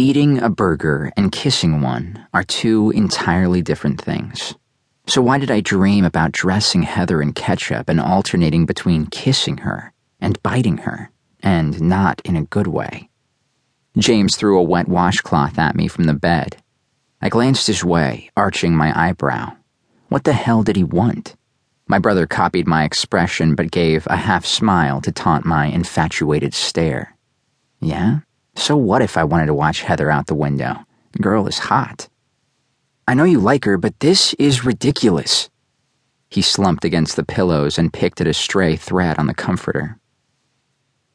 Eating a burger and kissing one are two entirely different things. So, why did I dream about dressing Heather in ketchup and alternating between kissing her and biting her, and not in a good way? James threw a wet washcloth at me from the bed. I glanced his way, arching my eyebrow. What the hell did he want? My brother copied my expression but gave a half smile to taunt my infatuated stare. Yeah? So what if I wanted to watch Heather out the window? Girl is hot. I know you like her, but this is ridiculous. He slumped against the pillows and picked at a stray thread on the comforter.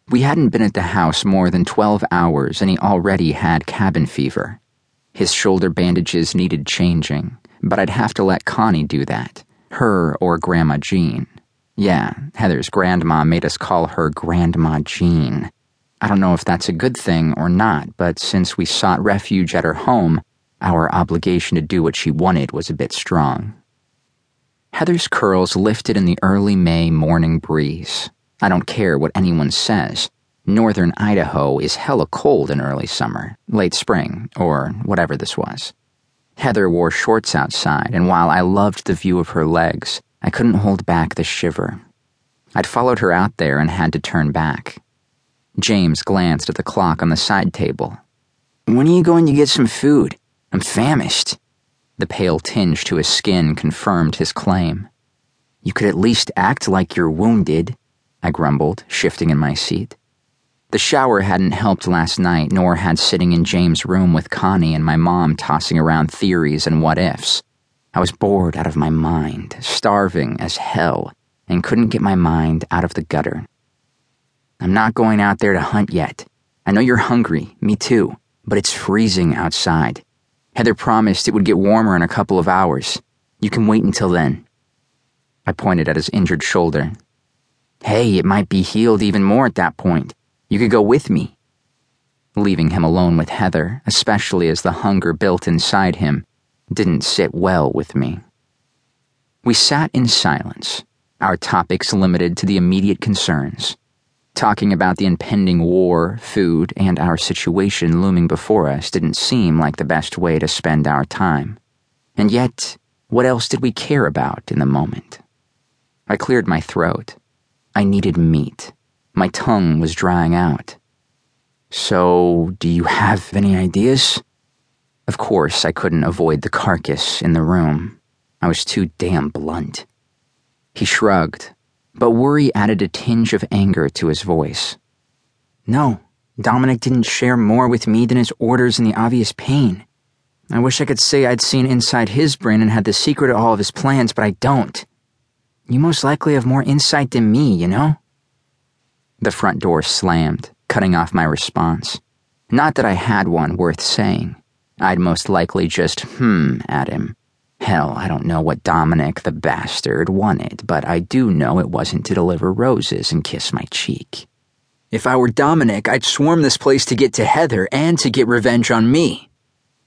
We hadn't been at the house more than 12 hours and he already had cabin fever. His shoulder bandages needed changing, but I'd have to let Connie do that, her or Grandma Jean. Yeah, Heather's grandma made us call her Grandma Jean. I don't know if that's a good thing or not, but since we sought refuge at her home, our obligation to do what she wanted was a bit strong. Heather's curls lifted in the early May morning breeze. I don't care what anyone says. Northern Idaho is hella cold in early summer, late spring, or whatever this was. Heather wore shorts outside, and while I loved the view of her legs, I couldn't hold back the shiver. I'd followed her out there and had to turn back. James glanced at the clock on the side table. When are you going to get some food? I'm famished. The pale tinge to his skin confirmed his claim. You could at least act like you're wounded, I grumbled, shifting in my seat. The shower hadn't helped last night, nor had sitting in James' room with Connie and my mom tossing around theories and what ifs. I was bored out of my mind, starving as hell, and couldn't get my mind out of the gutter. I'm not going out there to hunt yet. I know you're hungry, me too, but it's freezing outside. Heather promised it would get warmer in a couple of hours. You can wait until then. I pointed at his injured shoulder. Hey, it might be healed even more at that point. You could go with me. Leaving him alone with Heather, especially as the hunger built inside him, didn't sit well with me. We sat in silence, our topics limited to the immediate concerns. Talking about the impending war, food, and our situation looming before us didn't seem like the best way to spend our time. And yet, what else did we care about in the moment? I cleared my throat. I needed meat. My tongue was drying out. So, do you have any ideas? Of course, I couldn't avoid the carcass in the room. I was too damn blunt. He shrugged, but worry added a tinge of anger to his voice. No, Dominic didn't share more with me than his orders and the obvious pain. I wish I could say I'd seen inside his brain and had the secret of all of his plans, but I don't. You most likely have more insight than me, you know? The front door slammed, cutting off my response. Not that I had one worth saying. I'd most likely just hmm at him Hell, I don't know what Dominic the bastard wanted, but I do know it wasn't to deliver roses and kiss my cheek. If I were Dominic, I'd swarm this place to get to Heather and to get revenge on me.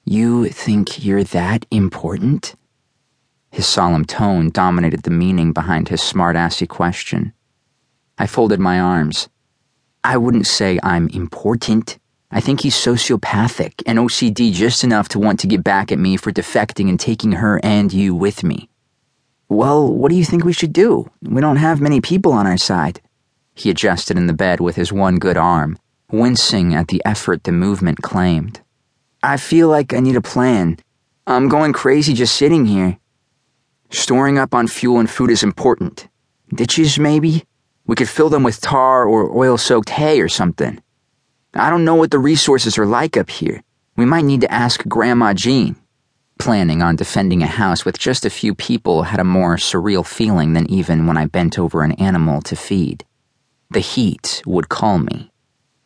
You think you're that important? His solemn tone dominated the meaning behind his smart-assy question. I folded my arms. I wouldn't say I'm important. I think he's sociopathic and OCD just enough to want to get back at me for defecting and taking her and you with me. Well, what do you think we should do? We don't have many people on our side. He adjusted in the bed with his one good arm, wincing at the effort the movement claimed. I feel like I need a plan. I'm going crazy just sitting here. Storing up on fuel and food is important. Ditches, maybe? We could fill them with tar or oil soaked hay or something. I don't know what the resources are like up here. We might need to ask Grandma Jean. Planning on defending a house with just a few people had a more surreal feeling than even when I bent over an animal to feed. The heat would call me.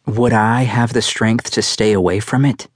Would I have the strength to stay away from it?